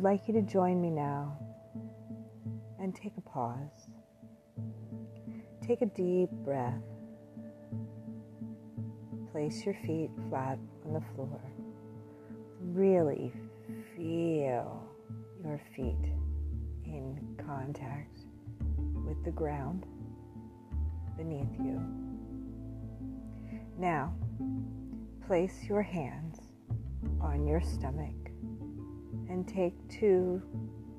would like you to join me now and take a pause. Take a deep breath. Place your feet flat on the floor. Really feel your feet in contact with the ground beneath you. Now, place your hands on your stomach and take two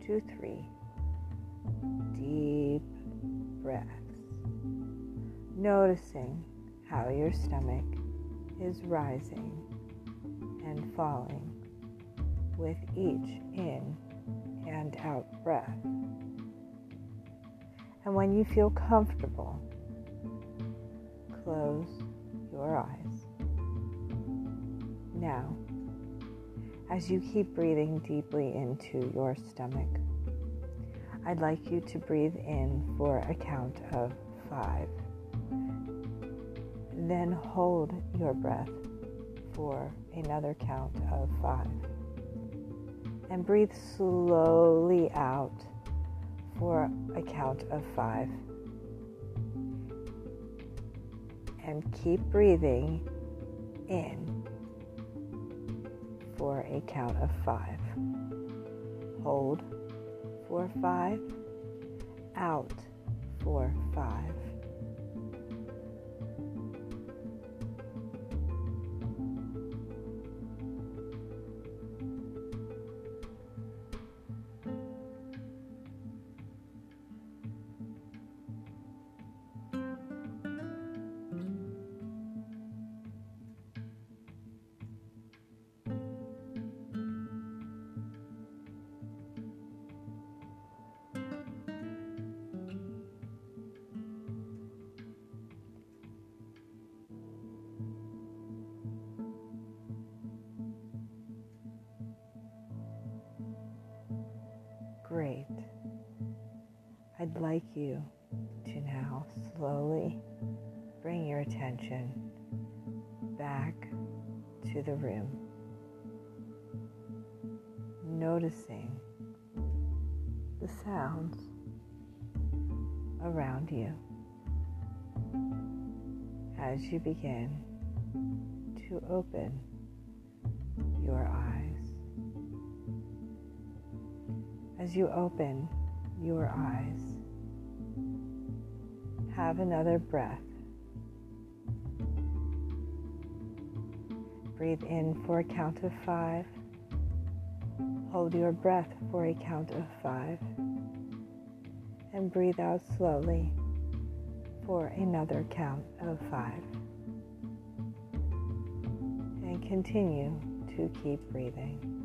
to three deep breaths, noticing how your stomach is rising and falling with each in and out breath. And when you feel comfortable, close your eyes. Now, as you keep breathing deeply into your stomach, I'd like you to breathe in for a count of five. Then hold your breath for another count of five. And breathe slowly out for a count of five. And keep breathing in for a count of five. Hold for five. Out for five. Great. I'd like you to now slowly bring your attention back to the room, noticing the sounds around you as you begin to open your eyes. As you open your eyes, have another breath. Breathe in for a count of five. Hold your breath for a count of five. And breathe out slowly for another count of five. And continue to keep breathing.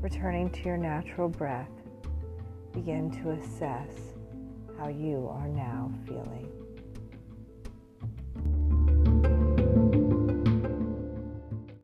Returning to your natural breath, begin to assess how you are now feeling.